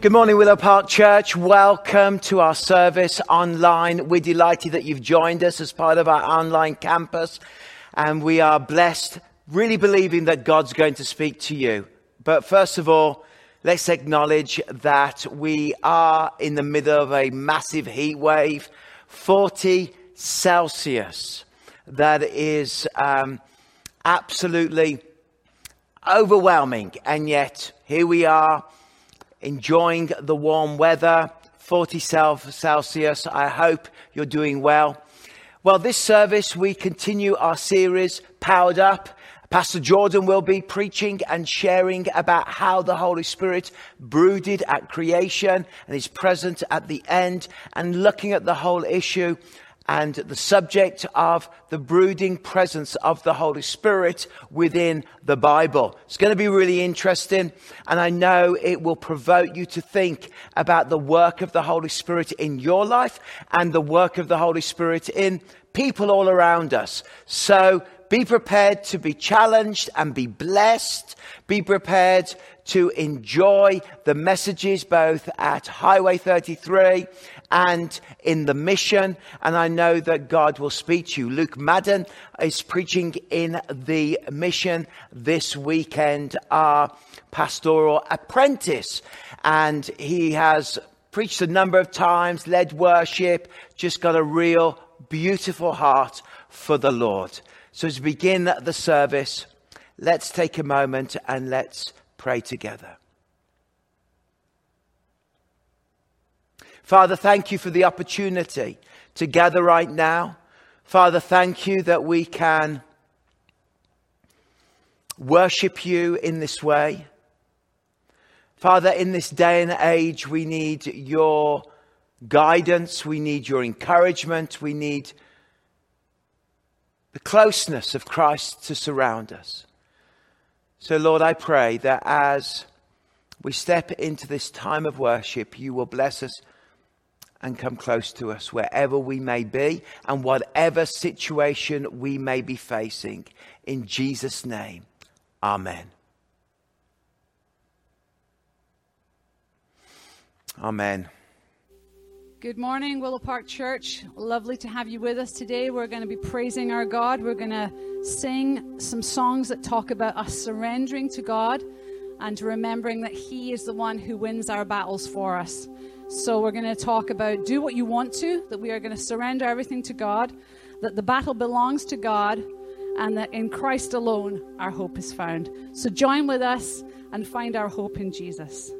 Good morning, Willow Park Church. Welcome to our service online. We're delighted that you've joined us as part of our online campus, and we are blessed, really believing that God's going to speak to you. But first of all, let's acknowledge that we are in the middle of a massive heat wave, 40 Celsius. That is um, absolutely overwhelming, and yet here we are enjoying the warm weather, 40 Celsius. I hope you're doing well. Well, this service, we continue our series, Powered Up. Pastor Jordan will be preaching and sharing about how the Holy Spirit brooded at creation and is present at the end and looking at the whole issue and the subject of the brooding presence of the Holy Spirit within the Bible. It's going to be really interesting, and I know it will provoke you to think about the work of the Holy Spirit in your life and the work of the Holy Spirit in people all around us. So be prepared to be challenged and be blessed. Be prepared to enjoy the messages both at Highway 33 and in the mission. And I know that God will speak to you. Luke Madden is preaching in the mission this weekend, our pastoral apprentice. And he has preached a number of times, led worship, just got a real beautiful heart for the Lord. So as we begin the service, let's take a moment and let's pray together. Father, thank you for the opportunity to gather right now. Father, thank you that we can worship you in this way. Father, in this day and age, we need your guidance, we need your encouragement, we need the closeness of Christ to surround us. So, Lord, I pray that as we step into this time of worship, you will bless us and come close to us wherever we may be and whatever situation we may be facing. In Jesus' name, Amen. Amen. Good morning, Willow Park Church. Lovely to have you with us today. We're going to be praising our God. We're going to sing some songs that talk about us surrendering to God and remembering that He is the one who wins our battles for us. So we're going to talk about do what you want to, that we are going to surrender everything to God, that the battle belongs to God, and that in Christ alone our hope is found. So join with us and find our hope in Jesus.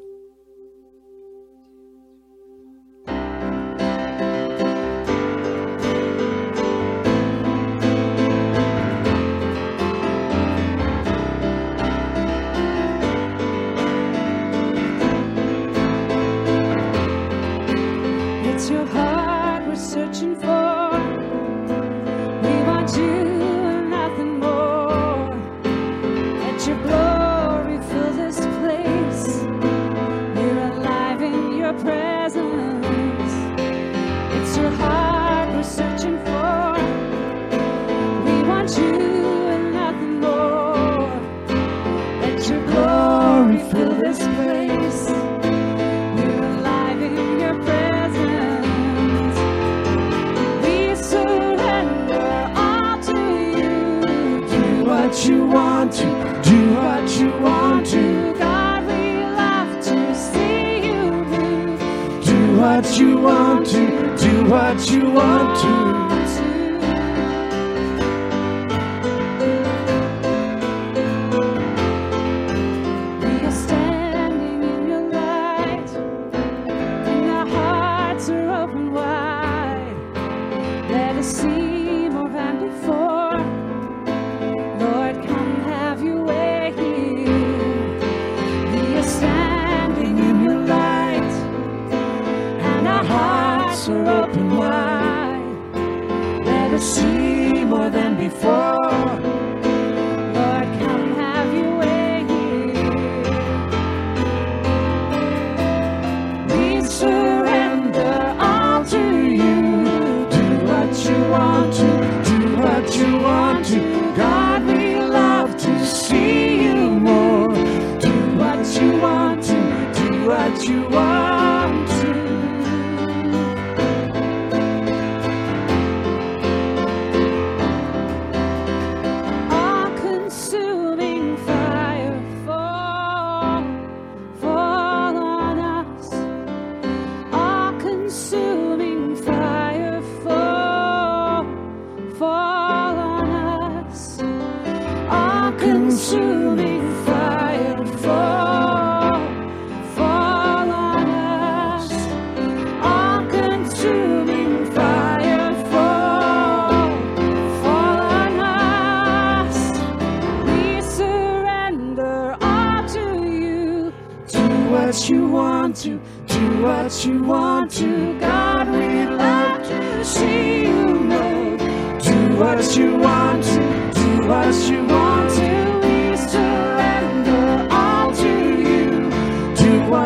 what you want to, do what you want to. God, we love to see you move. Do what you want to, do what you want to.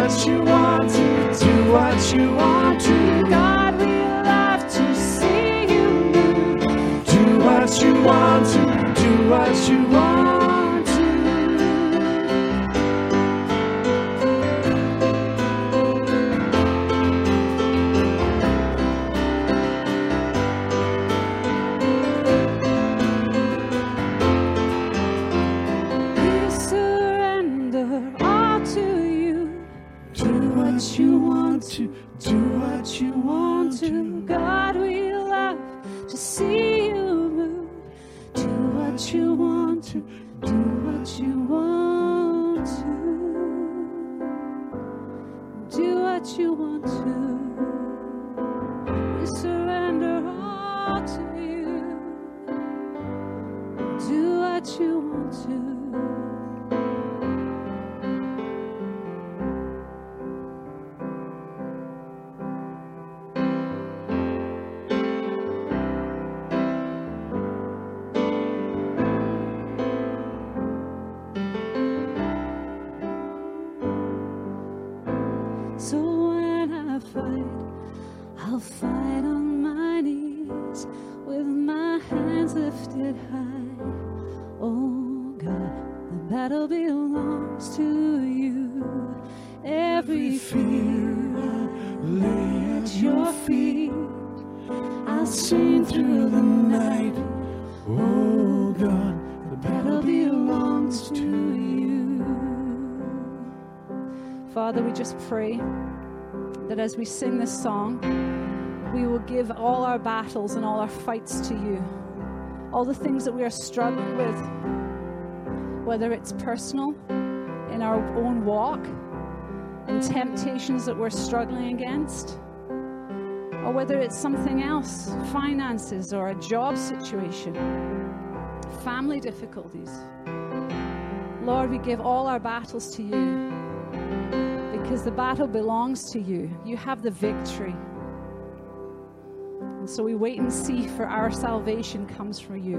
what you want to, do what you want to. God, we love to see you move. Do what you want to, do what you want as we sing this song, we will give all our battles and all our fights to you. All the things that we are struggling with, whether it's personal, in our own walk, and temptations that we're struggling against, or whether it's something else finances or a job situation, family difficulties. Lord, we give all our battles to you because the battle belongs to you. You have the victory. And so we wait and see for our salvation comes from you.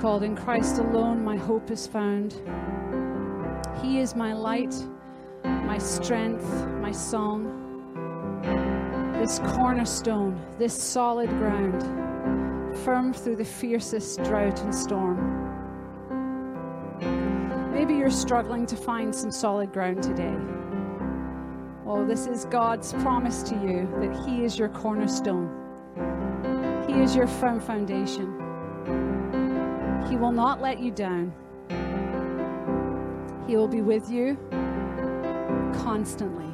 Called In Christ Alone My Hope is Found. He is my light, my strength, my song. This cornerstone, this solid ground, firm through the fiercest drought and storm. Maybe you're struggling to find some solid ground today. Well, this is God's promise to you that He is your cornerstone, He is your firm foundation. He will not let you down. He will be with you constantly.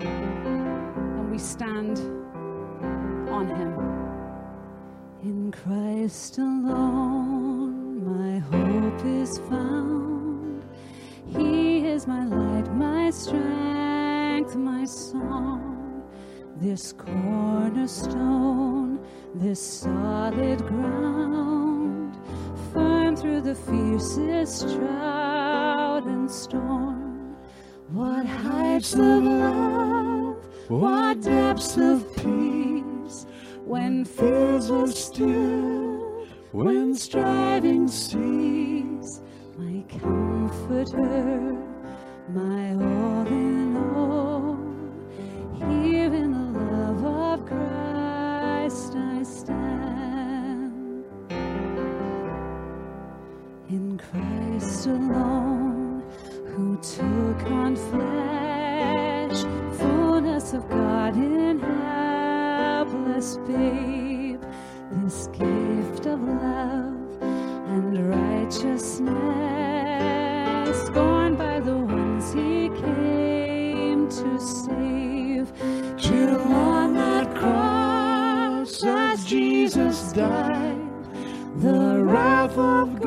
And we stand on Him. In Christ alone, my hope is found. He is my light, my strength, my song. This cornerstone, this solid ground, firm through the fiercest drought and storm. What heights of love, what depths of peace, when fears are still, when striving cease, my comforter, my all in Christ alone, who took on flesh, fullness of God in helpless babe, this gift of love and righteousness, scorned by the ones he came to save. Till on that cross, as Jesus died, the wrath of God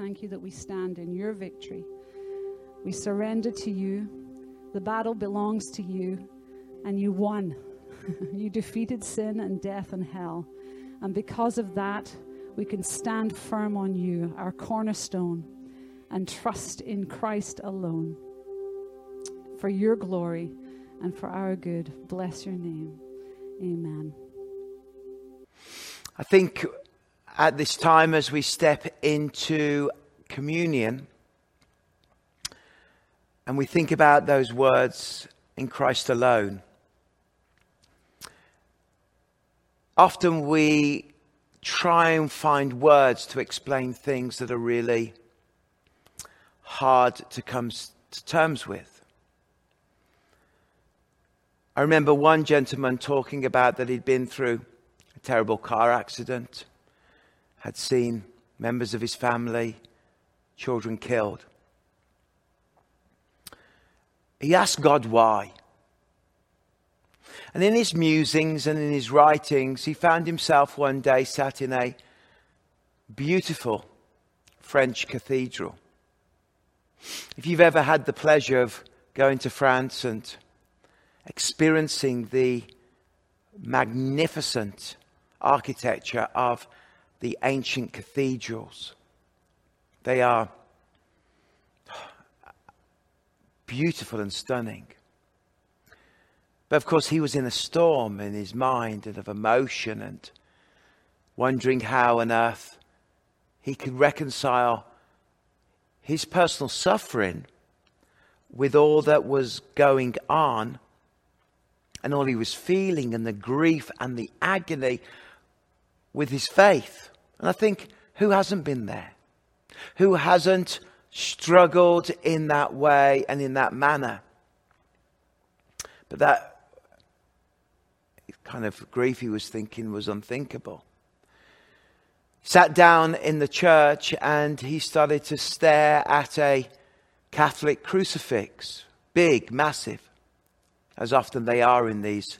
thank you that we stand in your victory. We surrender to you. The battle belongs to you, and you won. you defeated sin and death and hell. And because of that, we can stand firm on you, our cornerstone, and trust in Christ alone. For your glory and for our good, bless your name. Amen. I think at this time, as we step into communion and we think about those words in Christ alone, often we try and find words to explain things that are really hard to come to terms with. I remember one gentleman talking about that he'd been through a terrible car accident, had seen members of his family, children killed. He asked God why. And in his musings and in his writings, he found himself one day sat in a beautiful French cathedral. If you've ever had the pleasure of going to France and experiencing the magnificent architecture of the ancient cathedrals, they are beautiful and stunning. But of course, he was in a storm in his mind and of emotion and wondering how on earth he could reconcile his personal suffering with all that was going on and all he was feeling and the grief and the agony with his faith. And I think, who hasn't been there? Who hasn't struggled in that way and in that manner? But that kind of grief he was thinking was unthinkable. Sat down in the church and he started to stare at a Catholic crucifix, big, massive, as often they are in these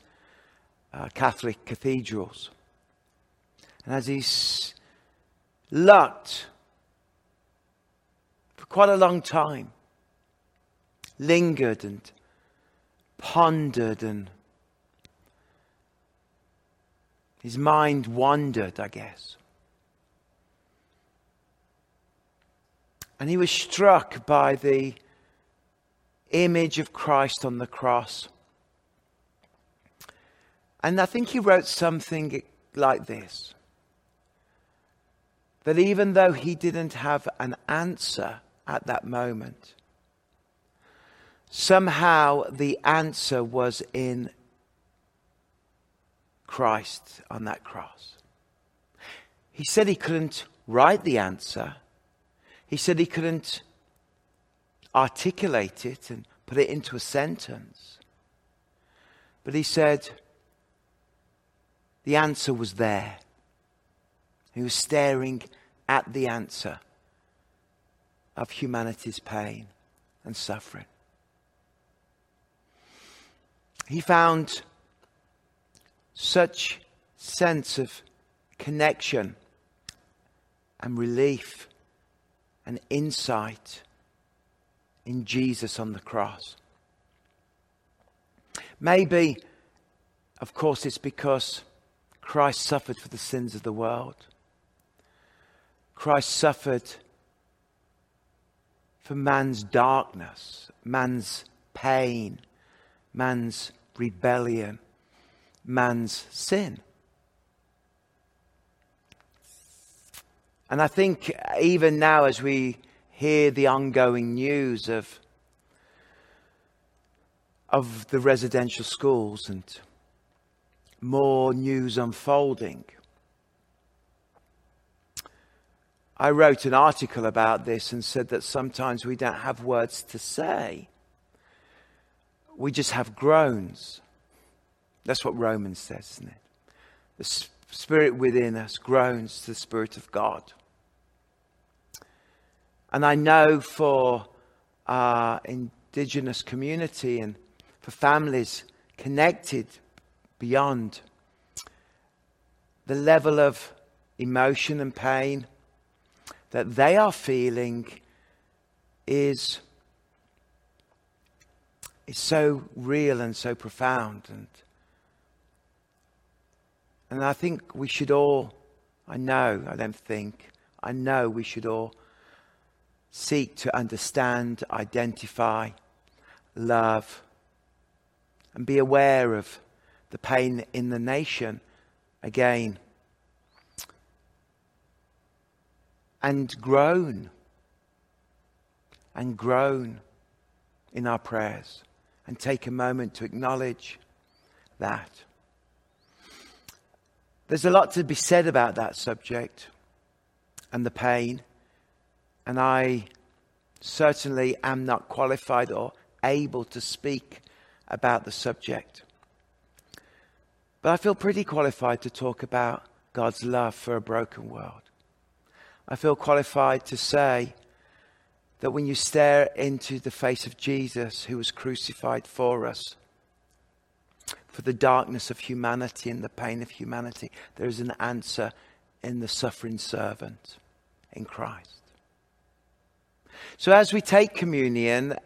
uh, Catholic cathedrals. And as he looked for quite a long time, lingered and pondered, and his mind wandered, I guess. And he was struck by the image of Christ on the cross. And I think he wrote something like this that even though he didn't have an answer at that moment, somehow the answer was in Christ on that cross. He said he couldn't write the answer. He said he couldn't articulate it and put it into a sentence. But he said, the answer was there. He was staring at the answer of humanity's pain and suffering. He found such sense of connection and relief and insight in Jesus on the cross. Maybe, of course, it's because Christ suffered for the sins of the world. Christ suffered for man's darkness, man's pain, man's rebellion, man's sin. And I think even now, as we hear the ongoing news of, of the residential schools and more news unfolding, I wrote an article about this and said that sometimes we don't have words to say. We just have groans. That's what Romans says, isn't it? The spirit within us groans to the Spirit of God. And I know for our indigenous community and for families connected beyond the level of emotion and pain that they are feeling is, is so real and so profound. And, and I think we should all, I know, I don't think, I know we should all seek to understand, identify, love, and be aware of the pain in the nation again. And groan and groan in our prayers and take a moment to acknowledge that. There's a lot to be said about that subject and the pain. And I certainly am not qualified or able to speak about the subject. But I feel pretty qualified to talk about God's love for a broken world. I feel qualified to say that when you stare into the face of Jesus, who was crucified for us, for the darkness of humanity and the pain of humanity, there is an answer in the suffering servant in Christ. So as we take communion,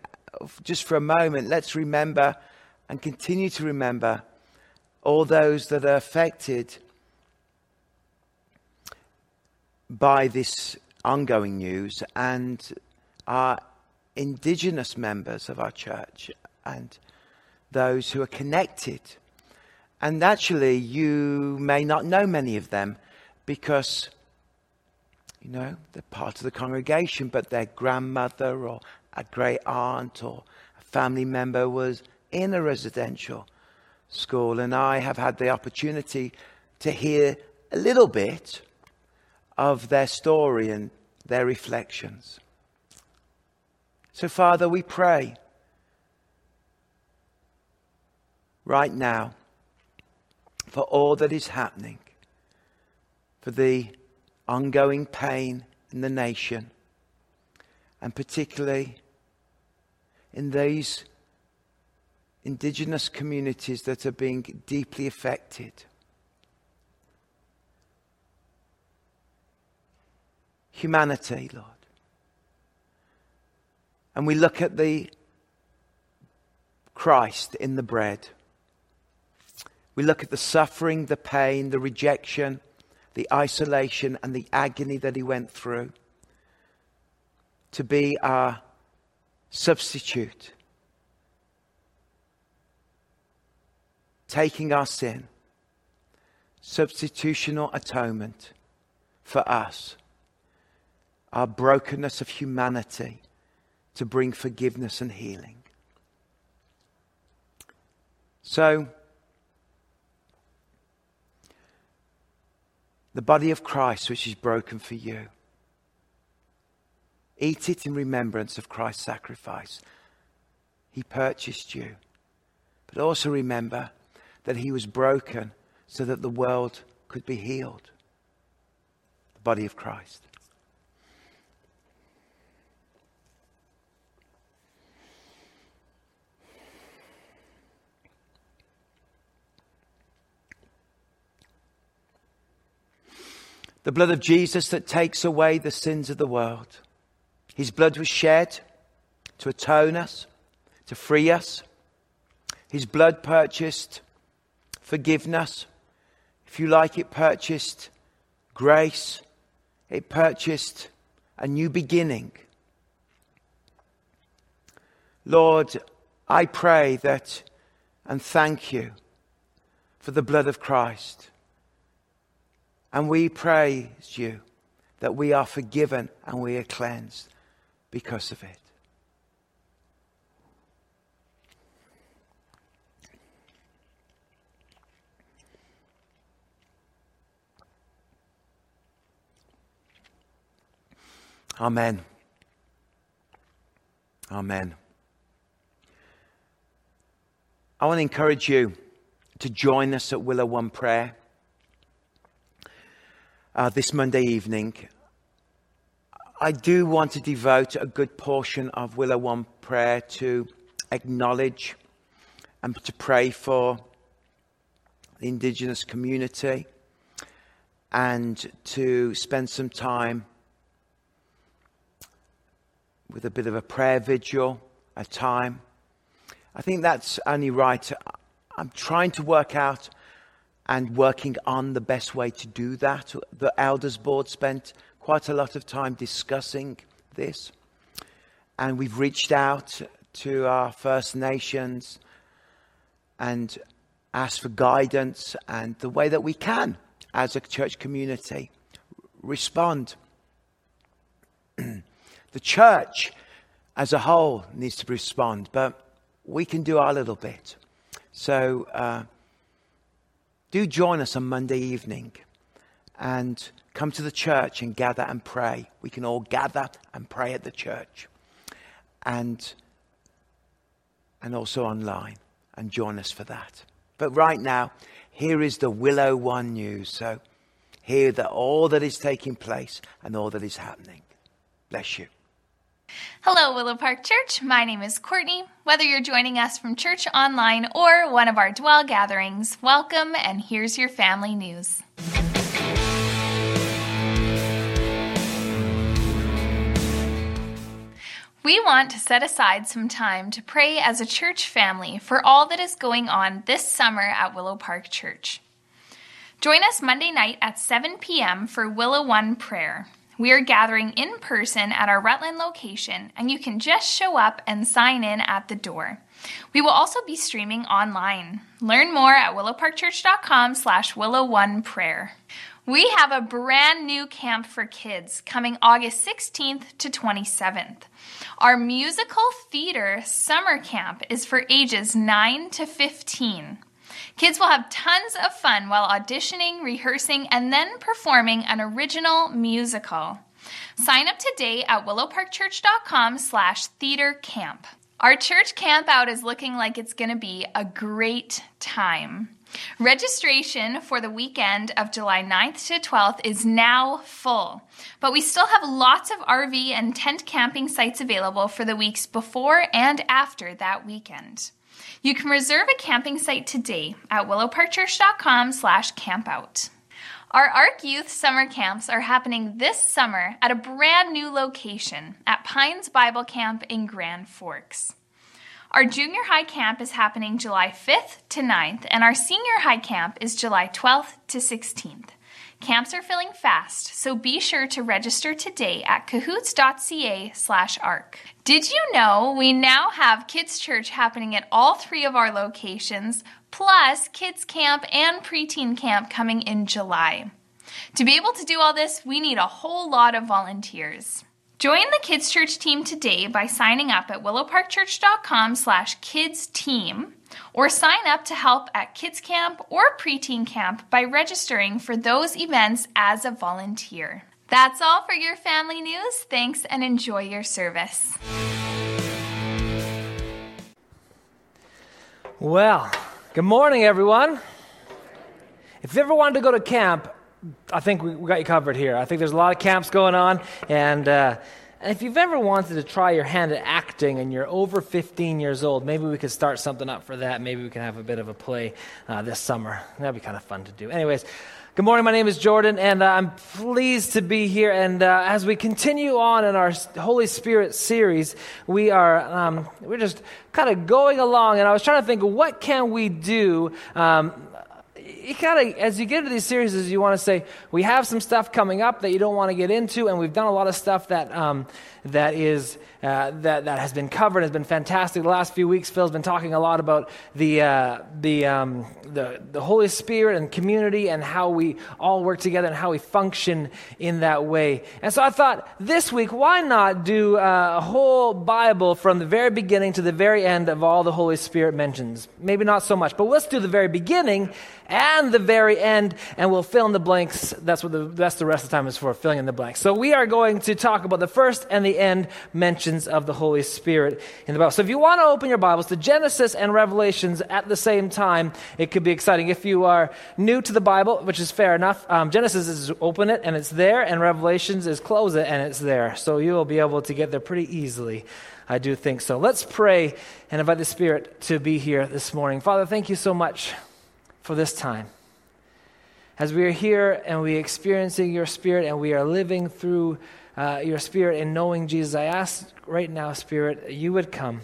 just for a moment, let's remember and continue to remember all those that are affected by this ongoing news and our indigenous members of our church and those who are connected. And actually, you may not know many of them because you know, they're part of the congregation, but their grandmother or a great aunt or a family member was in a residential school. And I have had the opportunity to hear a little bit of their story and their reflections. So, Father, we pray right now for all that is happening, for the ongoing pain in the nation, and particularly in these indigenous communities that are being deeply affected. Humanity, Lord. And we look at the Christ in the bread. We look at the suffering, the pain, the rejection the isolation and the agony that he went through to be our substitute, taking our sin, substitutional atonement for us, our brokenness of humanity to bring forgiveness and healing. So, the body of Christ, which is broken for you. Eat it in remembrance of Christ's sacrifice. He purchased you. But also remember that he was broken so that the world could be healed. The body of Christ. The blood of Jesus that takes away the sins of the world. His blood was shed to atone us, to free us. His blood purchased forgiveness. If you like, it purchased grace. It purchased a new beginning. Lord, I pray that and thank you for the blood of Christ. And we praise you that we are forgiven and we are cleansed because of it. Amen. Amen. I want to encourage you to join us at Willow One Prayer uh, this Monday evening. I do want to devote a good portion of Willow One Prayer to acknowledge and to pray for the Indigenous community and to spend some time with a bit of a prayer vigil, a time. I think that's only right. I'm trying to work out and working on the best way to do that. The Elders Board spent quite a lot of time discussing this, and we've reached out to our First Nations and asked for guidance and the way that we can, as a church community, respond. the church as a whole needs to respond, but we can do our little bit. So, uh, do join us on Monday evening and come to the church and gather and pray. We can all gather and pray at the church and, and also online and join us for that. But right now, here is the Willow One news. So hear that all that is taking place and all that is happening. Bless you. Hello, Willow Park Church. My name is Courtney. Whether you're joining us from church online or one of our dwell gatherings, welcome and here's your family news. We want to set aside some time to pray as a church family for all that is going on this summer at Willow Park Church. Join us Monday night at 7 p.m. for Willow One Prayer. We are gathering in person at our Rutland location, and you can just show up and sign in at the door. We will also be streaming online. Learn more at willowparkchurch.com slash willow1prayer. We have a brand new camp for kids coming August 16th to 27th. Our musical theater summer camp is for ages 9 to 15. Kids will have tons of fun while auditioning, rehearsing, and then performing an original musical. Sign up today at willowparkchurch.com slash theater camp. Our church camp out is looking like it's going to be a great time. Registration for the weekend of July 9th to 12th is now full, but we still have lots of RV and tent camping sites available for the weeks before and after that weekend. You can reserve a camping site today at willowparkchurch.com slash campout. Our ARC Youth summer camps are happening this summer at a brand new location at Pines Bible Camp in Grand Forks. Our junior high camp is happening July 5th to 9th, and our senior high camp is July 12th to 16th. Camps are filling fast, so be sure to register today at cahoots.ca slash arc. Did you know we now have Kids Church happening at all three of our locations, plus Kids Camp and Preteen Camp coming in July? To be able to do all this, we need a whole lot of volunteers. Join the Kids Church team today by signing up at willowparkchurch.com slash kids team or sign up to help at Kids Camp or Preteen Camp by registering for those events as a volunteer. That's all for your family news. Thanks and enjoy your service. Well, good morning, everyone. If you ever wanted to go to camp, I think we, got you covered here. I think there's a lot of camps going on, and, uh, and if you've ever wanted to try your hand at acting and you're over 15 years old, maybe we could start something up for that. Maybe we can have a bit of a play uh, this summer. That'd be kind of fun to do. Anyways, Good morning. My name is Jordan, and uh, I'm pleased to be here. And uh, as we continue on in our Holy Spirit series, we are um, we're just kind of going along. And I was trying to think, what can we do? Um, you of, as you get into these series, you want to say, we have some stuff coming up that you don't want to get into, and we've done a lot of stuff that um, that is uh, that that has been covered has been fantastic. The last few weeks, Phil's been talking a lot about the uh, the, um, the the Holy Spirit and community and how we all work together and how we function in that way. And so I thought this week, why not do uh, a whole Bible from the very beginning to the very end of all the Holy Spirit mentions? Maybe not so much, but let's do the very beginning and the very end, and we'll fill in the blanks. That's what the that's the rest of the time is for, filling in the blanks. So we are going to talk about the first and the end mentions of the Holy Spirit in the Bible. So if you want to open your Bibles to Genesis and Revelations at the same time, it could be exciting. If you are new to the Bible, which is fair enough, um, Genesis is open it and it's there, and Revelations is close it and it's there. So you will be able to get there pretty easily. I do think so. Let's pray and invite the Spirit to be here this morning. Father, thank you so much for this time. As we are here and we are experiencing your Spirit and we are living through uh, your spirit and knowing Jesus, I ask right now, Spirit, you would come.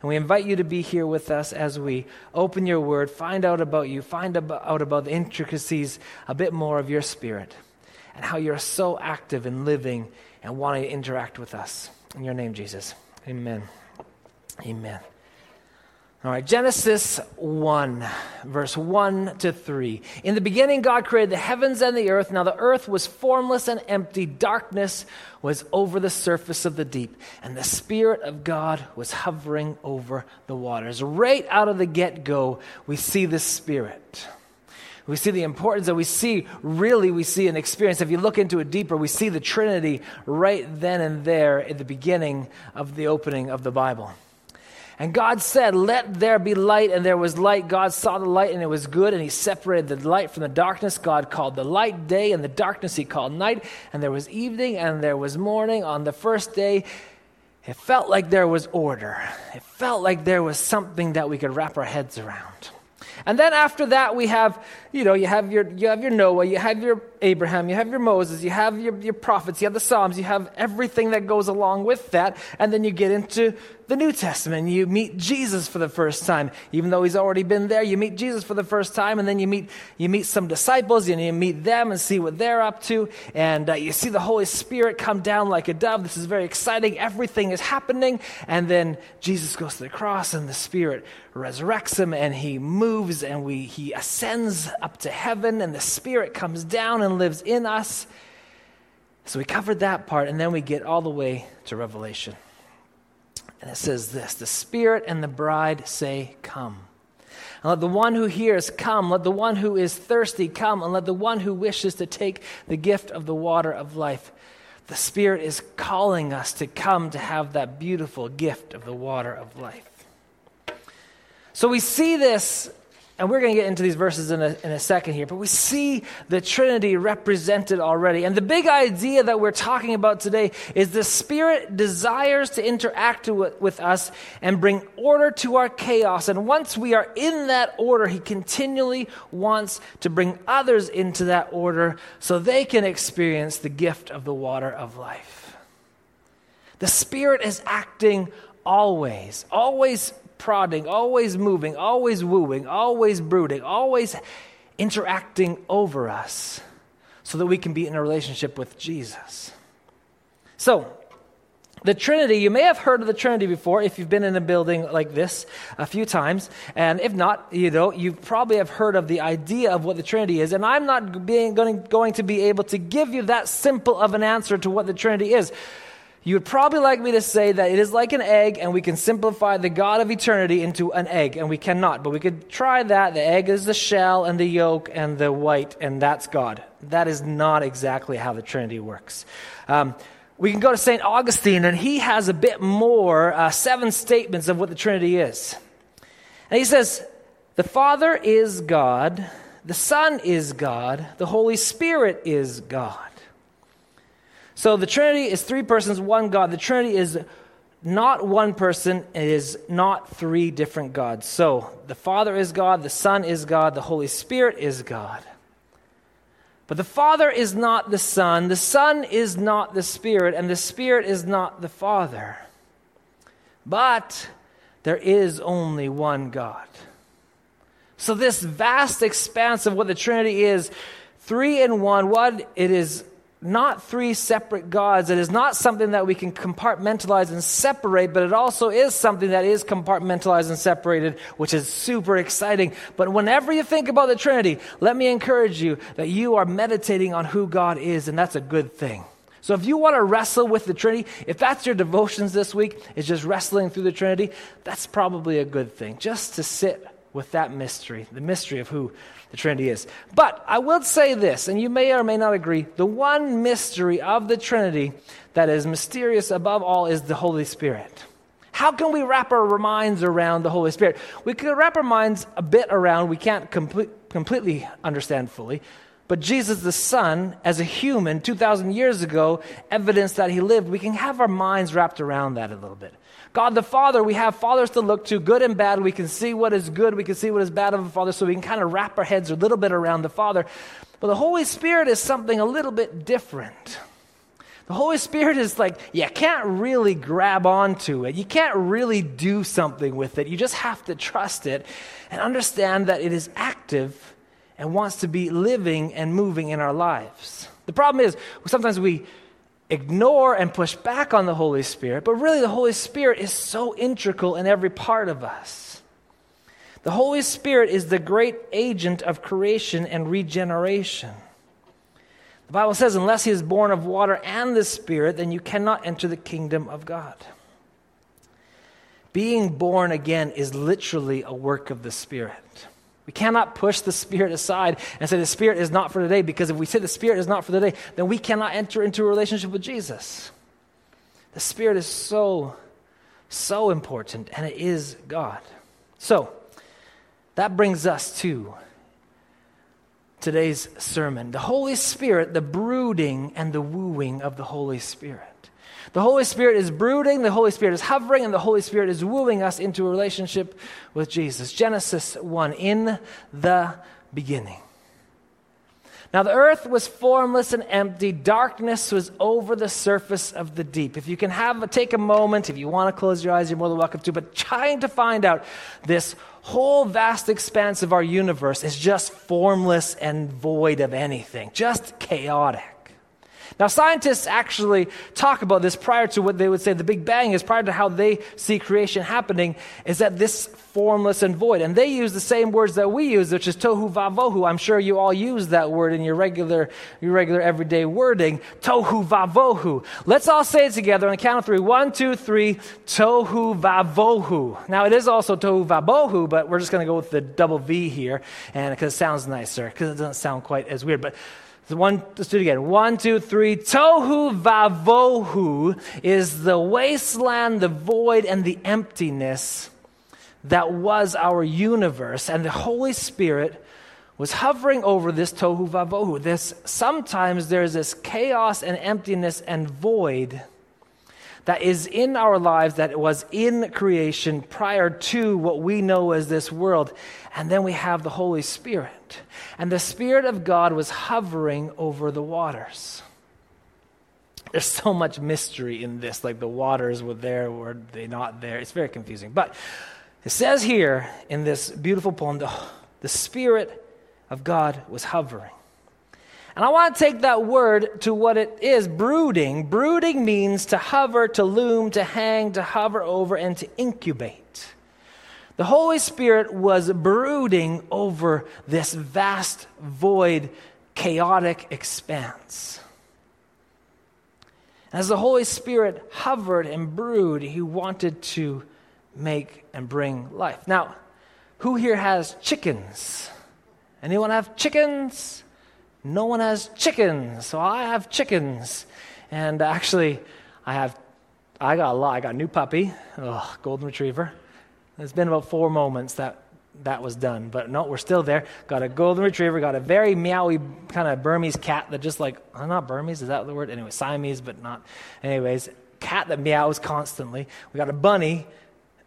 And we invite you to be here with us as we open your word, find out about you, find out about the intricacies a bit more of your spirit, and how you're so active in living and wanting to interact with us. In your name, Jesus. Amen. Amen. All right, Genesis 1, verse 1 to 3. In the beginning, God created the heavens and the earth. Now the earth was formless and empty. Darkness was over the surface of the deep. And the Spirit of God was hovering over the waters. Right out of the get go, we see the Spirit. We see the importance that we see, really, we see an experience. If you look into it deeper, we see the Trinity right then and there at the beginning of the opening of the Bible. And God said, Let there be light, and there was light. God saw the light, and it was good, and He separated the light from the darkness. God called the light day, and the darkness He called night. And there was evening, and there was morning on the first day. It felt like there was order. It felt like there was something that we could wrap our heads around. And then after that, we have, you know, you have your, you have your Noah, you have your Abraham, you have your Moses, you have your, your prophets, you have the Psalms, you have everything that goes along with that. And then you get into the New Testament. You meet Jesus for the first time. Even though he's already been there, you meet Jesus for the first time, and then you meet, you meet some disciples, and you meet them and see what they're up to. And uh, you see the Holy Spirit come down like a dove. This is very exciting. Everything is happening. And then Jesus goes to the cross, and the Spirit resurrects him, and he moves, and we, he ascends up to heaven, and the Spirit comes down and lives in us. So we covered that part, and then we get all the way to Revelation. And it says this The Spirit and the bride say, Come. And let the one who hears come. Let the one who is thirsty come. And let the one who wishes to take the gift of the water of life. The Spirit is calling us to come to have that beautiful gift of the water of life. So we see this and we're going to get into these verses in a, in a second here, but we see the Trinity represented already. And the big idea that we're talking about today is the Spirit desires to interact with, with us and bring order to our chaos. And once we are in that order, He continually wants to bring others into that order so they can experience the gift of the water of life. The Spirit is acting always, always prodding, always moving, always wooing, always brooding, always interacting over us so that we can be in a relationship with Jesus. So, the Trinity, you may have heard of the Trinity before if you've been in a building like this a few times. And if not, you know, you probably have heard of the idea of what the Trinity is. And I'm not being, going, going to be able to give you that simple of an answer to what the Trinity is. You would probably like me to say that it is like an egg, and we can simplify the God of eternity into an egg, and we cannot. But we could try that. The egg is the shell and the yolk and the white, and that's God. that is not exactly how the Trinity works. Um, we can go to St. Augustine, and he has a bit more, uh, seven statements of what the Trinity is. And he says, The Father is God, the Son is God, the Holy Spirit is God. So the Trinity is three persons, one God. The Trinity is not one person, it is not three different gods. So the Father is God, the Son is God, the Holy Spirit is God. But the Father is not the Son, the Son is not the Spirit, and the Spirit is not the Father. But there is only one God. So, this vast expanse of what the Trinity is, three in one, one, it is not three separate gods. It is not something that we can compartmentalize and separate, but it also is something that is compartmentalized and separated, which is super exciting. But whenever you think about the Trinity, let me encourage you that you are meditating on who God is, and that's a good thing. So if you want to wrestle with the Trinity, if that's your devotions this week, is just wrestling through the Trinity, that's probably a good thing. Just to sit with that mystery, the mystery of who the Trinity is. But I will say this, and you may or may not agree the one mystery of the Trinity that is mysterious above all is the Holy Spirit. How can we wrap our minds around the Holy Spirit? We can wrap our minds a bit around, we can't complete, completely understand fully. But Jesus the Son, as a human 2,000 years ago, evidence that he lived, we can have our minds wrapped around that a little bit. God the Father, we have fathers to look to, good and bad. We can see what is good, we can see what is bad of a father, so we can kind of wrap our heads a little bit around the Father. But the Holy Spirit is something a little bit different. The Holy Spirit is like, you can't really grab onto it. You can't really do something with it. You just have to trust it and understand that it is active and wants to be living and moving in our lives. The problem is, sometimes we ignore and push back on the Holy Spirit, but really the Holy Spirit is so integral in every part of us. The Holy Spirit is the great agent of creation and regeneration. The Bible says, unless he is born of water and the Spirit, then you cannot enter the kingdom of God. Being born again is literally a work of the Spirit. We cannot push the Spirit aside and say the Spirit is not for today, because if we say the Spirit is not for today, then we cannot enter into a relationship with Jesus. The Spirit is so, so important, and it is God. So, that brings us to today's sermon the Holy Spirit, the brooding and the wooing of the Holy Spirit. The Holy Spirit is brooding, the Holy Spirit is hovering, and the Holy Spirit is wooing us into a relationship with Jesus. Genesis 1 In the beginning. Now, the earth was formless and empty. Darkness was over the surface of the deep. If you can have a, take a moment, if you want to close your eyes, you're more than welcome to. But trying to find out this whole vast expanse of our universe is just formless and void of anything, just chaotic. Now, scientists actually talk about this prior to what they would say the Big Bang is, prior to how they see creation happening, is that this formless and void. And they use the same words that we use, which is tohu vavohu. I'm sure you all use that word in your regular, your regular everyday wording. Tohu vavohu. Let's all say it together on the count of three. One, two, three. Tohu vavohu. Now, it is also tohu vabohu, but we're just going to go with the double V here, and because it sounds nicer, because it doesn't sound quite as weird. But so one, let's do it again. One, two, three. Tohu vavohu is the wasteland, the void, and the emptiness that was our universe. And the Holy Spirit was hovering over this tohu vavohu. This sometimes there's this chaos and emptiness and void that is in our lives that was in creation prior to what we know as this world. And then we have the Holy Spirit. And the Spirit of God was hovering over the waters. There's so much mystery in this. Like the waters were there, were they not there? It's very confusing. But it says here in this beautiful poem the, the Spirit of God was hovering. And I want to take that word to what it is brooding. Brooding means to hover, to loom, to hang, to hover over, and to incubate. The Holy Spirit was brooding over this vast, void, chaotic expanse. As the Holy Spirit hovered and brewed, he wanted to make and bring life. Now, who here has chickens? Anyone have chickens? No one has chickens, so I have chickens. And uh, actually, I have, I got a lot. I got a new puppy, oh, golden retriever. It's been about four moments that that was done, but no, we're still there. Got a golden retriever, got a very meowy kind of Burmese cat that just like, oh, not Burmese, is that the word? Anyway, Siamese, but not. Anyways, cat that meows constantly. We got a bunny.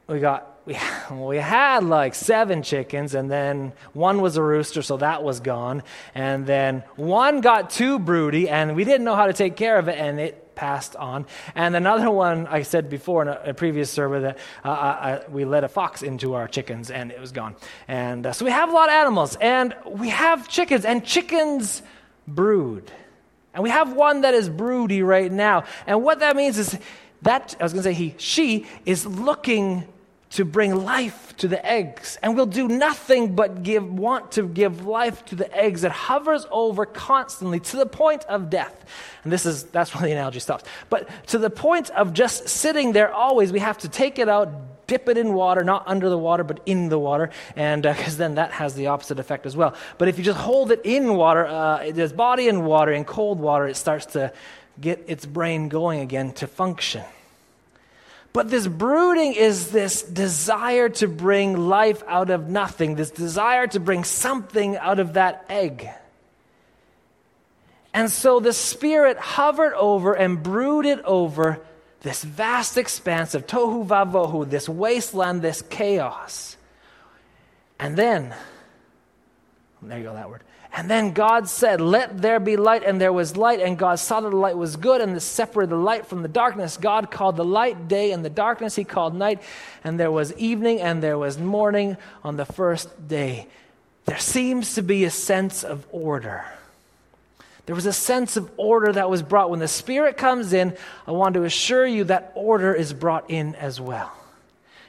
We got we, we had like seven chickens, and then one was a rooster, so that was gone. And then one got too broody, and we didn't know how to take care of it, and it passed on. And another one, I said before in a, a previous sermon that uh, I, uh, uh, we let a fox into our chickens, and it was gone. And uh, so we have a lot of animals, and we have chickens, and chickens brood. And we have one that is broody right now. And what that means is that, I was going to say he, she is looking to bring life to the eggs. And will do nothing but give want to give life to the eggs it hovers over constantly to the point of death. And this is that's where the analogy stops. But to the point of just sitting there always we have to take it out dip it in water not under the water but in the water. And because uh, then that has the opposite effect as well. But if you just hold it in water uh, its body in water. In cold water it starts to get its brain going again to function but this brooding is this desire to bring life out of nothing, this desire to bring something out of that egg. And so the Spirit hovered over and brooded over this vast expanse of tohu vavohu, this wasteland, this chaos. And then, there you go, that word. And then God said, Let there be light, and there was light. And God saw that the light was good, and this separated the light from the darkness. God called the light day, and the darkness he called night. And there was evening, and there was morning on the first day. There seems to be a sense of order. There was a sense of order that was brought. When the Spirit comes in, I want to assure you that order is brought in as well.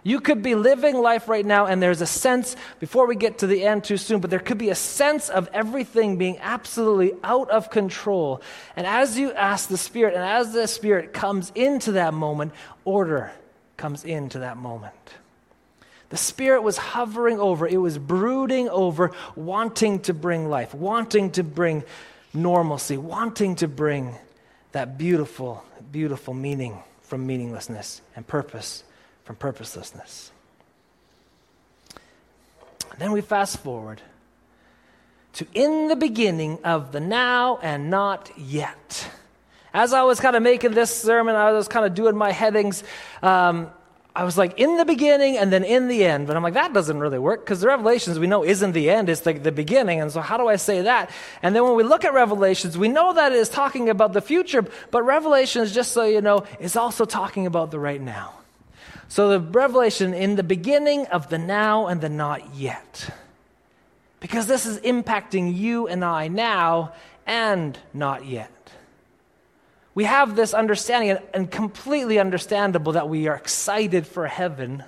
You could be living life right now, and there's a sense, before we get to the end too soon, but there could be a sense of everything being absolutely out of control. And as you ask the Spirit, and as the Spirit comes into that moment, order comes into that moment. The Spirit was hovering over, it was brooding over, wanting to bring life, wanting to bring normalcy, wanting to bring that beautiful, beautiful meaning from meaninglessness and purpose from purposelessness. Then we fast forward to in the beginning of the now and not yet. As I was kind of making this sermon, I was kind of doing my headings. Um, I was like, in the beginning and then in the end. But I'm like, that doesn't really work because the Revelations we know isn't the end, it's like the beginning. And so, how do I say that? And then when we look at Revelations, we know that it is talking about the future, but Revelations, just so you know, is also talking about the right now. So the revelation in the beginning of the now and the not yet. Because this is impacting you and I now and not yet. We have this understanding, and completely understandable that we are excited for heaven.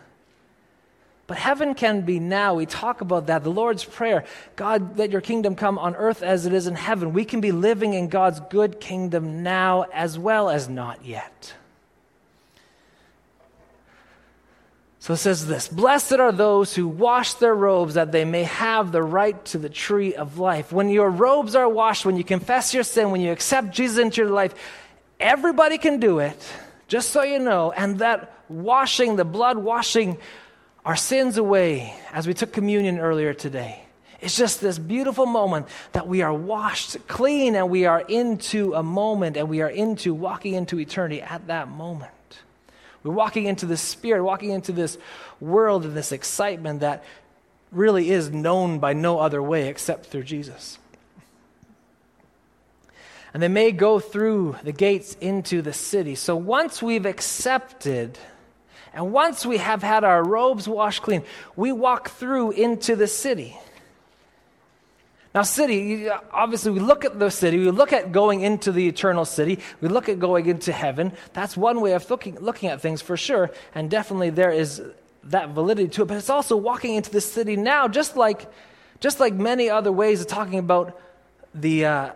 But heaven can be now. We talk about that. The Lord's Prayer God, let your kingdom come on earth as it is in heaven. We can be living in God's good kingdom now as well as not yet. So it says this Blessed are those who wash their robes that they may have the right to the tree of life. When your robes are washed, when you confess your sin, when you accept Jesus into your life, everybody can do it, just so you know. And that washing, the blood washing our sins away, as we took communion earlier today. It's just this beautiful moment that we are washed clean and we are into a moment and we are into walking into eternity at that moment. We're walking into the Spirit, walking into this world and this excitement that really is known by no other way except through Jesus. And they may go through the gates into the city. So once we've accepted, and once we have had our robes washed clean, we walk through into the city. Now, city, obviously, we look at the city, we look at going into the eternal city, we look at going into heaven. That's one way of looking, looking at things for sure, and definitely there is that validity to it. But it's also walking into the city now, just like, just like many other ways of talking about the, uh,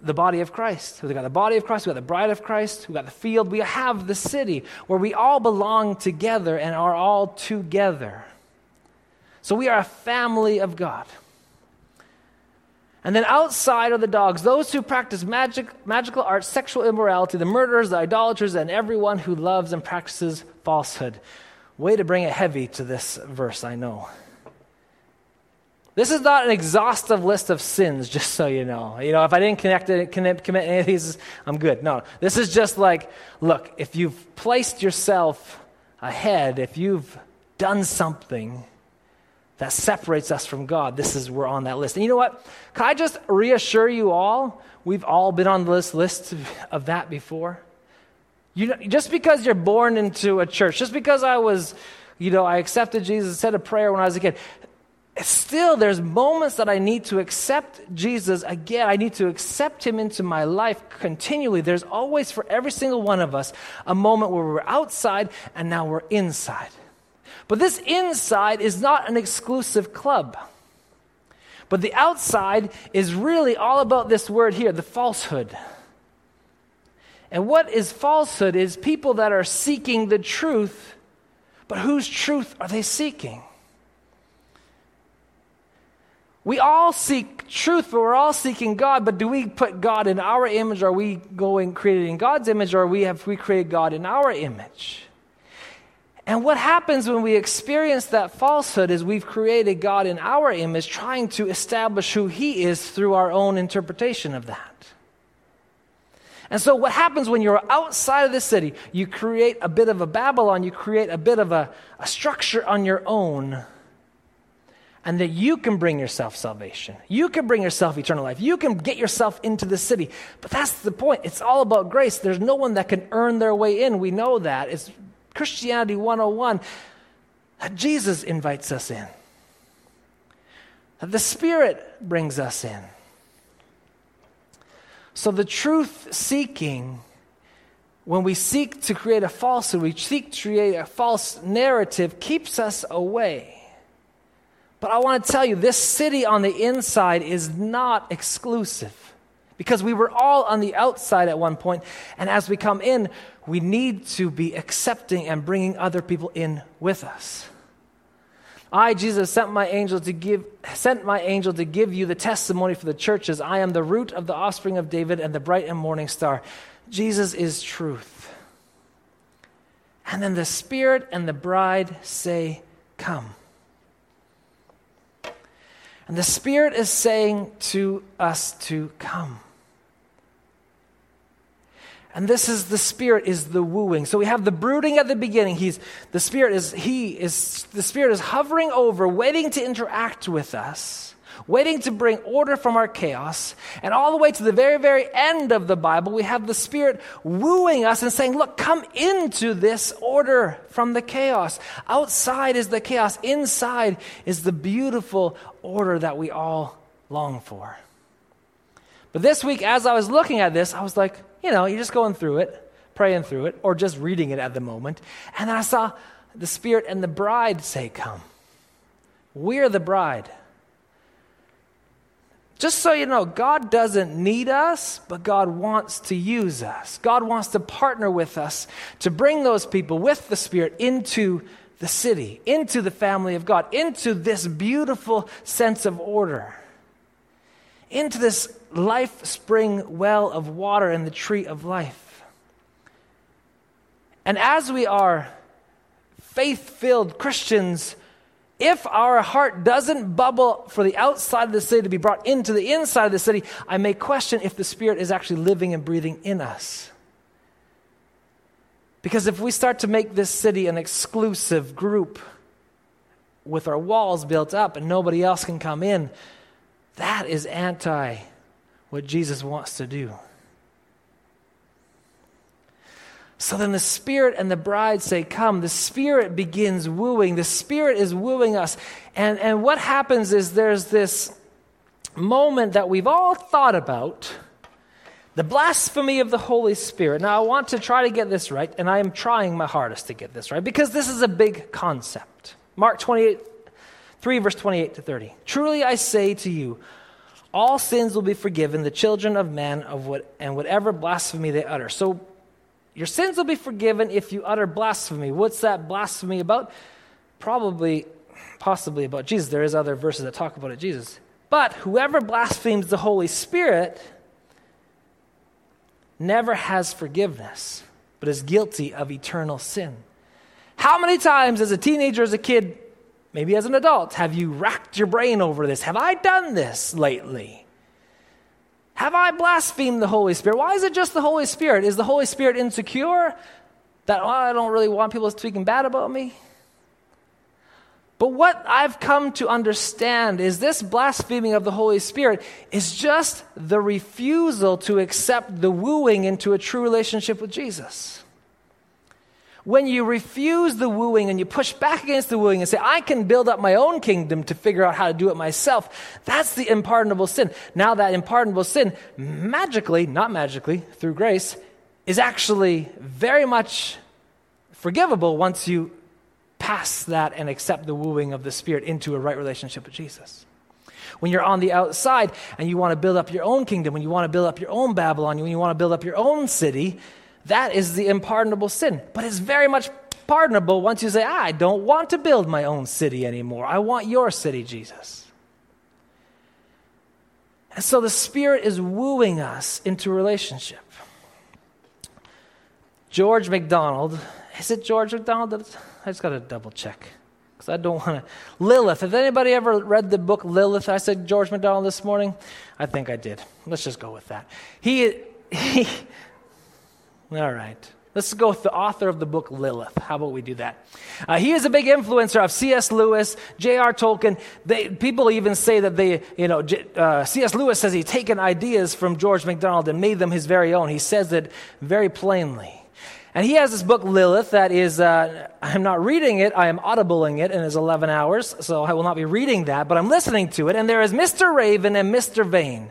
the body of Christ. We've got the body of Christ, we've got the bride of Christ, we've got the field, we have the city where we all belong together and are all together. So we are a family of God. And then outside are the dogs, those who practice magic, magical arts, sexual immorality, the murderers, the idolaters, and everyone who loves and practices falsehood. Way to bring it heavy to this verse, I know. This is not an exhaustive list of sins, just so you know. You know, if I didn't connect it, commit, commit any of these, I'm good. No, this is just like, look, if you've placed yourself ahead, if you've done something that separates us from God, this is we're on that list. And you know what? Can I just reassure you all? We've all been on this list of that before. You know, just because you're born into a church, just because I was, you know, I accepted Jesus, said a prayer when I was a kid, still there's moments that I need to accept Jesus again. I need to accept him into my life continually. There's always, for every single one of us, a moment where we're outside and now we're inside. But this inside is not an exclusive club. But the outside is really all about this word here, the falsehood. And what is falsehood is people that are seeking the truth, but whose truth are they seeking? We all seek truth, but we're all seeking God. But do we put God in our image? Are we going created in God's image, or we have we created God in our image? And what happens when we experience that falsehood is we've created God in our image, trying to establish who He is through our own interpretation of that. And so, what happens when you're outside of the city? You create a bit of a Babylon, you create a bit of a, a structure on your own, and that you can bring yourself salvation. You can bring yourself eternal life. You can get yourself into the city. But that's the point. It's all about grace. There's no one that can earn their way in. We know that. It's Christianity 101, Jesus invites us in. The Spirit brings us in. So the truth seeking, when we seek to create a falsehood, we seek to create a false narrative, keeps us away. But I want to tell you, this city on the inside is not exclusive because we were all on the outside at one point, and as we come in, we need to be accepting and bringing other people in with us. I, Jesus, sent my angel to give sent my angel to give you the testimony for the churches. I am the root of the offspring of David and the bright and morning star. Jesus is truth. And then the Spirit and the bride say, Come. And the Spirit is saying to us to come. And this is the spirit is the wooing. So we have the brooding at the beginning. He's the spirit is he is the spirit is hovering over, waiting to interact with us, waiting to bring order from our chaos. And all the way to the very, very end of the Bible, we have the spirit wooing us and saying, Look, come into this order from the chaos. Outside is the chaos, inside is the beautiful order that we all long for. But this week, as I was looking at this, I was like, you know, you're just going through it, praying through it, or just reading it at the moment. And then I saw the Spirit and the bride say, Come. We're the bride. Just so you know, God doesn't need us, but God wants to use us. God wants to partner with us to bring those people with the Spirit into the city, into the family of God, into this beautiful sense of order, into this life spring well of water and the tree of life. And as we are faith filled Christians, if our heart doesn't bubble for the outside of the city to be brought into the inside of the city, I may question if the Spirit is actually living and breathing in us. Because if we start to make this city an exclusive group with our walls built up and nobody else can come in, that is anti what Jesus wants to do. So then the Spirit and the bride say, Come. The Spirit begins wooing. The Spirit is wooing us. And, and what happens is there's this moment that we've all thought about the blasphemy of the Holy Spirit. Now, I want to try to get this right, and I am trying my hardest to get this right because this is a big concept. Mark 28, 3, verse 28 to 30. Truly I say to you, all sins will be forgiven the children of men of what and whatever blasphemy they utter. So your sins will be forgiven if you utter blasphemy. What's that blasphemy about? Probably, possibly about Jesus. There is other verses that talk about it, Jesus. But whoever blasphemes the Holy Spirit never has forgiveness, but is guilty of eternal sin. How many times as a teenager, as a kid, maybe as an adult, have you racked your brain over this? Have I done this lately? Have I blasphemed the Holy Spirit? Why is it just the Holy Spirit? Is the Holy Spirit insecure? That oh, I don't really want people speaking bad about me? But what I've come to understand is this blaspheming of the Holy Spirit is just the refusal to accept the wooing into a true relationship with Jesus. When you refuse the wooing and you push back against the wooing and say, I can build up my own kingdom to figure out how to do it myself, that's the unpardonable sin. Now, that unpardonable sin, magically, not magically, through grace, is actually very much forgivable once you pass that and accept the wooing of the Spirit into a right relationship with Jesus. When you're on the outside and you want to build up your own kingdom, when you want to build up your own Babylon, when you want to build up your own city, that is the unpardonable sin. But it's very much pardonable once you say, ah, I don't want to build my own city anymore. I want your city, Jesus. And so the Spirit is wooing us into relationship. George MacDonald, is it George MacDonald? I just got to double check because I don't want to. Lilith. Has anybody ever read the book Lilith? I said George MacDonald this morning. I think I did. Let's just go with that. He, he. All right. Let's go with the author of the book Lilith. How about we do that? Uh, he is a big influencer of C.S. Lewis, J.R. Tolkien. They, people even say that they, you know, uh, C.S. Lewis says he's taken ideas from George MacDonald and made them his very own. He says it very plainly. And he has this book, Lilith, that is, uh, I'm not reading it, I am audibling it, and it's 11 hours, so I will not be reading that, but I'm listening to it. And there is Mr. Raven and Mr. Vane.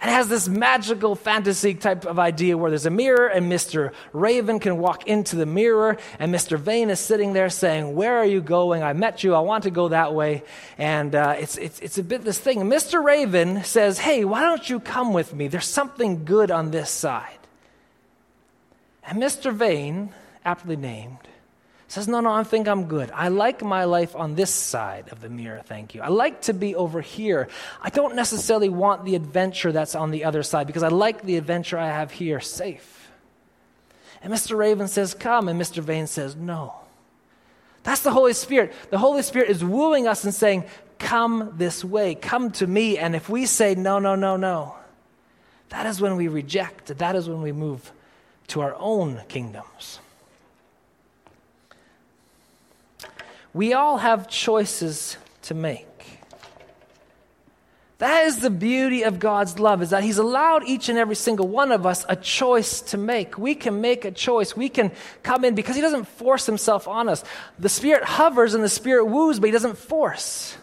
And has this magical fantasy type of idea where there's a mirror, and Mr. Raven can walk into the mirror, and Mr. Vane is sitting there saying, Where are you going? I met you, I want to go that way. And uh, it's, it's, it's a bit this thing. Mr. Raven says, Hey, why don't you come with me? There's something good on this side. And Mr. Vane, aptly named, says, No, no, I think I'm good. I like my life on this side of the mirror, thank you. I like to be over here. I don't necessarily want the adventure that's on the other side because I like the adventure I have here safe. And Mr. Raven says, Come. And Mr. Vane says, No. That's the Holy Spirit. The Holy Spirit is wooing us and saying, Come this way, come to me. And if we say, No, no, no, no, that is when we reject, that is when we move to our own kingdoms. We all have choices to make. That is the beauty of God's love, is that He's allowed each and every single one of us a choice to make. We can make a choice. We can come in because He doesn't force Himself on us. The Spirit hovers and the Spirit woos, but He doesn't force.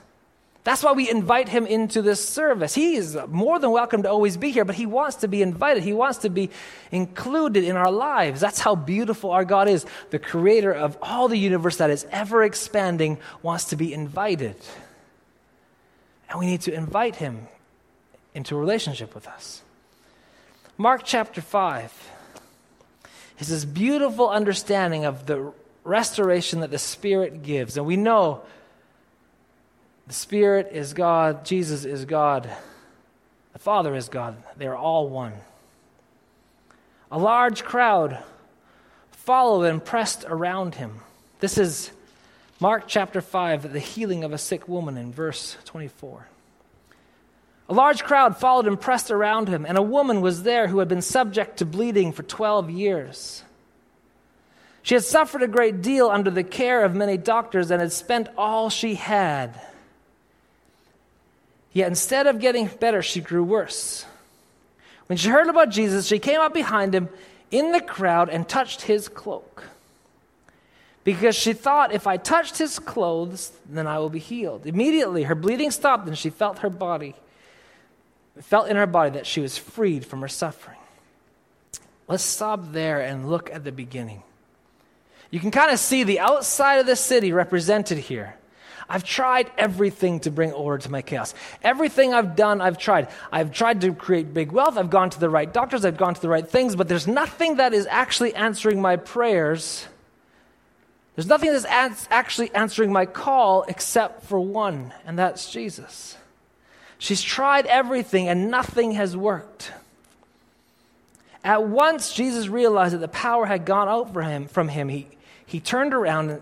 That's why we invite him into this service. He is more than welcome to always be here, but he wants to be invited. He wants to be included in our lives. That's how beautiful our God is. The creator of all the universe that is ever expanding wants to be invited. And we need to invite him into a relationship with us. Mark chapter 5 is this beautiful understanding of the restoration that the Spirit gives. And we know the Spirit is God, Jesus is God, the Father is God. They are all one. A large crowd followed and pressed around him. This is Mark chapter 5, the healing of a sick woman in verse 24. A large crowd followed and pressed around him, and a woman was there who had been subject to bleeding for 12 years. She had suffered a great deal under the care of many doctors and had spent all she had. Yet instead of getting better, she grew worse. When she heard about Jesus, she came up behind him in the crowd and touched his cloak. Because she thought, if I touched his clothes, then I will be healed. Immediately, her bleeding stopped and she felt her body, felt in her body that she was freed from her suffering. Let's stop there and look at the beginning. You can kind of see the outside of the city represented here. I've tried everything to bring order to my chaos. Everything I've done, I've tried. I've tried to create big wealth. I've gone to the right doctors. I've gone to the right things, but there's nothing that is actually answering my prayers. There's nothing that's actually answering my call except for one, and that's Jesus. She's tried everything and nothing has worked. At once, Jesus realized that the power had gone out for him, from him. He, he turned around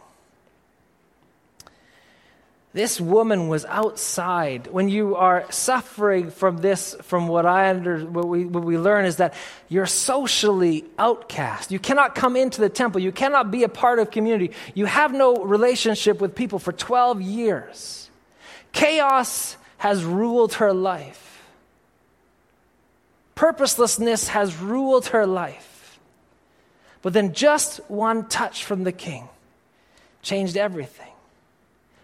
This woman was outside. When you are suffering from this, from what I under, what we, what we learn is that you're socially outcast. You cannot come into the temple. You cannot be a part of community. You have no relationship with people for 12 years. Chaos has ruled her life. Purposelessness has ruled her life. But then just one touch from the king changed everything.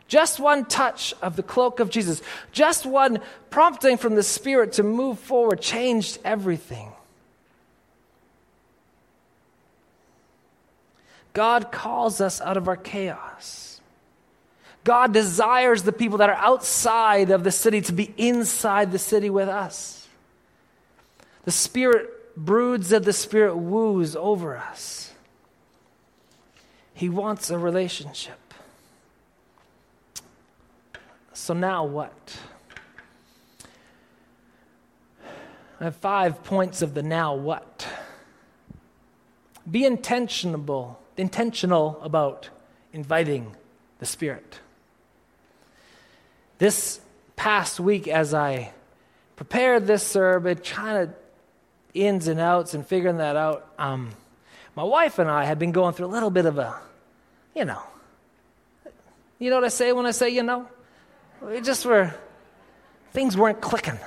Just one touch of the cloak of Jesus, just one prompting from the Spirit to move forward changed everything. God calls us out of our chaos. God desires the people that are outside of the city to be inside the city with us. The Spirit broods and the Spirit woos over us. He wants a relationship. So now what? I have five points of the now what. Be intentional, intentional about inviting the Spirit. This past week, as I prepared this sermon, trying to ins and outs and figuring that out, um, my wife and I had been going through a little bit of a, you know, you know what I say when I say you know? We just were, things weren't clicking.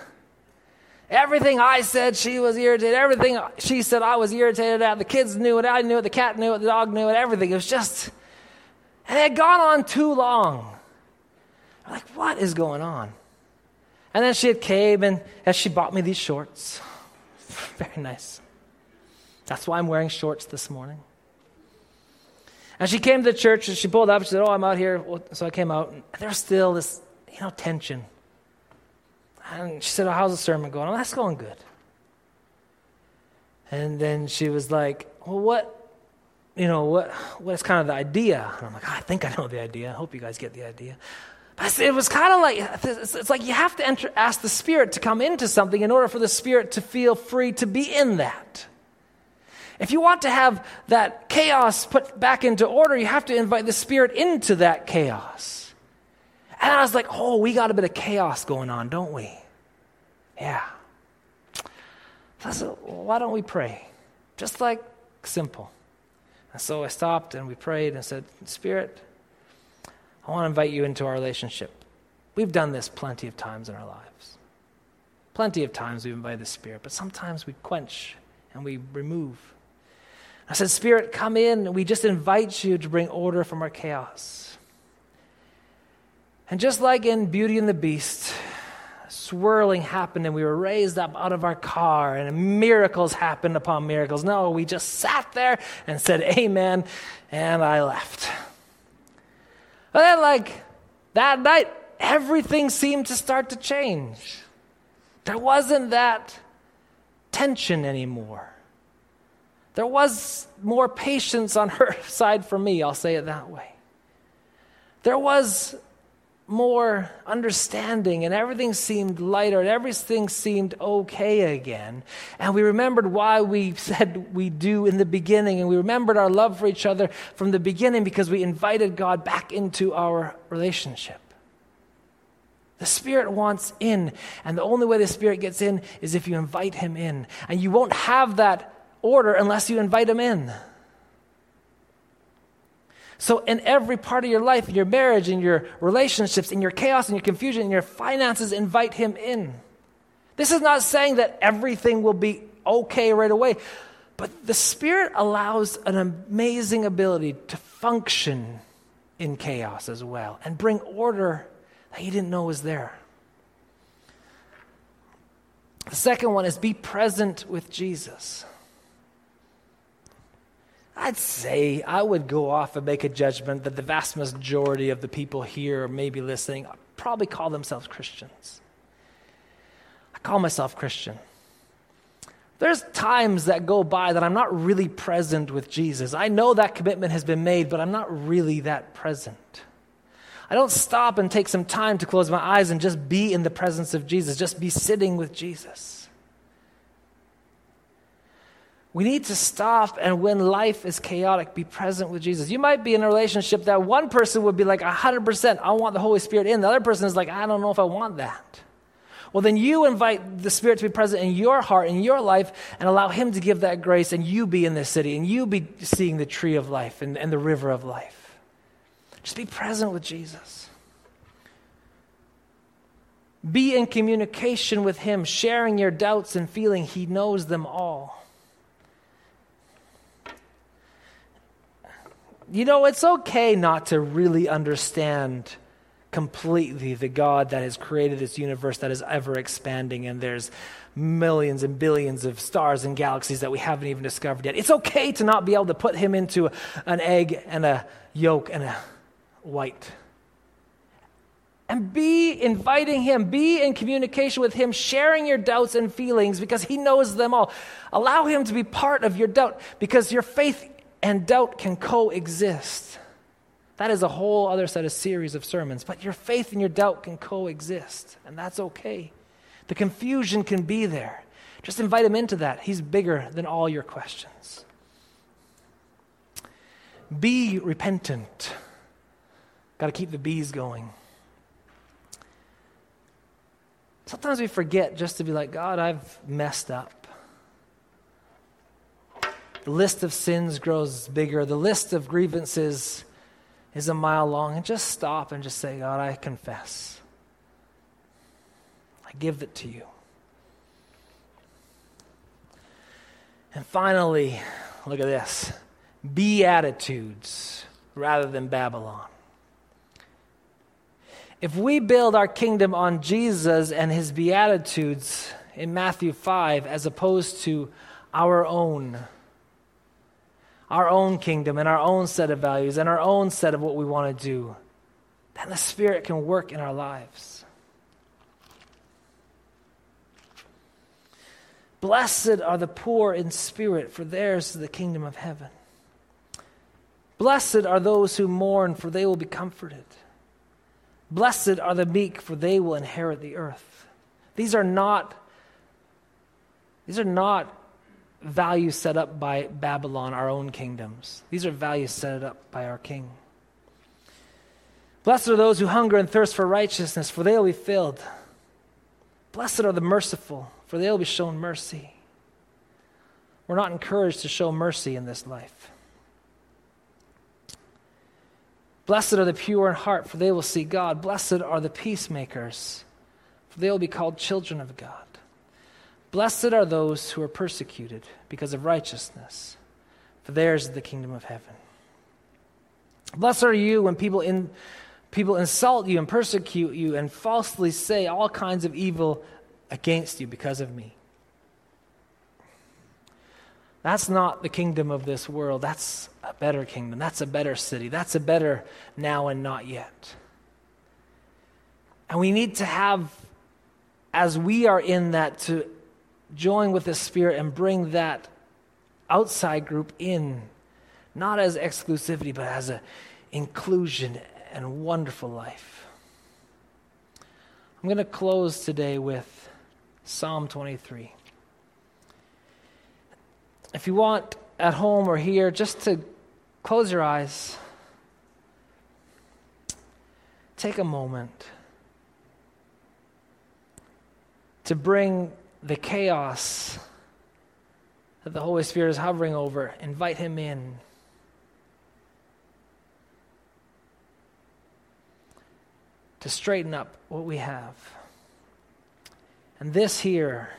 Everything I said, she was irritated. Everything she said, I was irritated at. The kids knew it, I knew it, the cat knew it, the dog knew it, everything. It was just, and it had gone on too long. I'm like, what is going on? And then she had came and as she bought me these shorts. Very nice. That's why I'm wearing shorts this morning. And she came to the church and she pulled up. She said, Oh, I'm out here. So I came out. And there's still this you know, tension. And she said, oh, How's the sermon going? Oh, that's going good. And then she was like, Well, what, you know, what, what's kind of the idea? And I'm like, oh, I think I know the idea. I hope you guys get the idea. But it was kind of like, it's like you have to enter, ask the Spirit to come into something in order for the Spirit to feel free to be in that. If you want to have that chaos put back into order, you have to invite the Spirit into that chaos. And I was like, oh, we got a bit of chaos going on, don't we? Yeah. So I said, why don't we pray? Just like simple. And so I stopped and we prayed and said, Spirit, I want to invite you into our relationship. We've done this plenty of times in our lives. Plenty of times we've invited the Spirit, but sometimes we quench and we remove. I said, Spirit, come in. We just invite you to bring order from our chaos. And just like in Beauty and the Beast, swirling happened and we were raised up out of our car and miracles happened upon miracles. No, we just sat there and said amen and I left. But then, like that night, everything seemed to start to change. There wasn't that tension anymore. There was more patience on her side for me, I'll say it that way. There was more understanding and everything seemed lighter and everything seemed okay again. And we remembered why we said we do in the beginning and we remembered our love for each other from the beginning because we invited God back into our relationship. The Spirit wants in, and the only way the Spirit gets in is if you invite Him in. And you won't have that order unless you invite Him in. So, in every part of your life, in your marriage, in your relationships, in your chaos, in your confusion, in your finances, invite Him in. This is not saying that everything will be okay right away, but the Spirit allows an amazing ability to function in chaos as well and bring order that you didn't know was there. The second one is be present with Jesus. I'd say I would go off and make a judgment that the vast majority of the people here, maybe listening, probably call themselves Christians. I call myself Christian. There's times that go by that I'm not really present with Jesus. I know that commitment has been made, but I'm not really that present. I don't stop and take some time to close my eyes and just be in the presence of Jesus, just be sitting with Jesus. We need to stop and when life is chaotic, be present with Jesus. You might be in a relationship that one person would be like 100%, I want the Holy Spirit in. The other person is like, I don't know if I want that. Well, then you invite the Spirit to be present in your heart, in your life, and allow Him to give that grace, and you be in this city, and you be seeing the tree of life and, and the river of life. Just be present with Jesus. Be in communication with Him, sharing your doubts and feeling He knows them all. You know, it's okay not to really understand completely the God that has created this universe that is ever expanding, and there's millions and billions of stars and galaxies that we haven't even discovered yet. It's okay to not be able to put him into an egg and a yolk and a white. And be inviting him, be in communication with him, sharing your doubts and feelings because he knows them all. Allow him to be part of your doubt because your faith and doubt can coexist. That is a whole other set of series of sermons. But your faith and your doubt can coexist, and that's okay. The confusion can be there. Just invite him into that. He's bigger than all your questions. Be repentant. Got to keep the bees going. Sometimes we forget just to be like, God, I've messed up. The list of sins grows bigger. The list of grievances is a mile long. And just stop and just say, God, I confess. I give it to you. And finally, look at this Beatitudes rather than Babylon. If we build our kingdom on Jesus and his Beatitudes in Matthew 5 as opposed to our own, our own kingdom and our own set of values and our own set of what we want to do, then the Spirit can work in our lives. Blessed are the poor in spirit, for theirs is the kingdom of heaven. Blessed are those who mourn, for they will be comforted. Blessed are the meek, for they will inherit the earth. These are not, these are not values set up by Babylon, our own kingdoms. These are values set up by our King. Blessed are those who hunger and thirst for righteousness, for they will be filled. Blessed are the merciful, for they will be shown mercy. We're not encouraged to show mercy in this life. Blessed are the pure in heart, for they will see God. Blessed are the peacemakers, for they will be called children of God. Blessed are those who are persecuted because of righteousness, for theirs is the kingdom of heaven. Blessed are you when people, in, people insult you and persecute you and falsely say all kinds of evil against you because of me. That's not the kingdom of this world. That's a better kingdom. That's a better city. That's a better now and not yet. And we need to have, as we are in that, to join with the Spirit and bring that outside group in, not as exclusivity, but as an inclusion and wonderful life. I'm going to close today with Psalm 23. If you want at home or here, just to close your eyes, take a moment to bring the chaos that the Holy Spirit is hovering over, invite Him in. To straighten up what we have. And this here,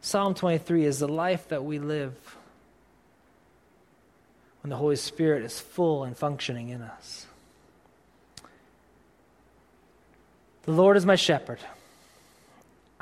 Psalm 23, is the life that we live when the Holy Spirit is full and functioning in us. The Lord is my shepherd.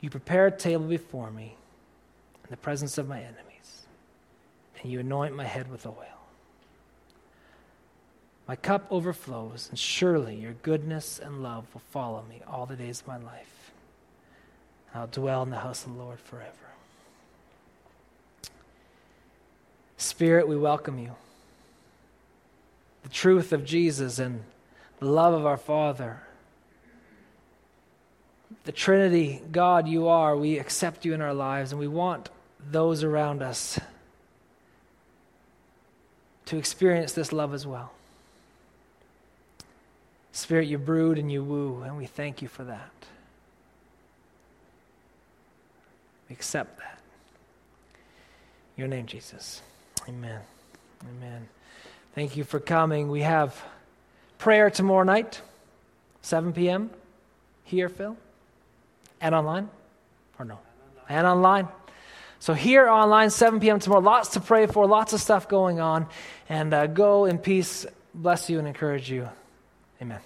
You prepare a table before me in the presence of my enemies, and you anoint my head with oil. My cup overflows, and surely your goodness and love will follow me all the days of my life. I'll dwell in the house of the Lord forever. Spirit, we welcome you. The truth of Jesus and the love of our Father. The Trinity, God, you are. We accept you in our lives, and we want those around us to experience this love as well. Spirit, you brood and you woo, and we thank you for that. We accept that. Your name, Jesus. Amen. Amen. Thank you for coming. We have prayer tomorrow night, 7 p.m. Here, Phil? And online? Or no? And online. So, here online, 7 p.m. tomorrow. Lots to pray for, lots of stuff going on. And uh, go in peace. Bless you and encourage you. Amen.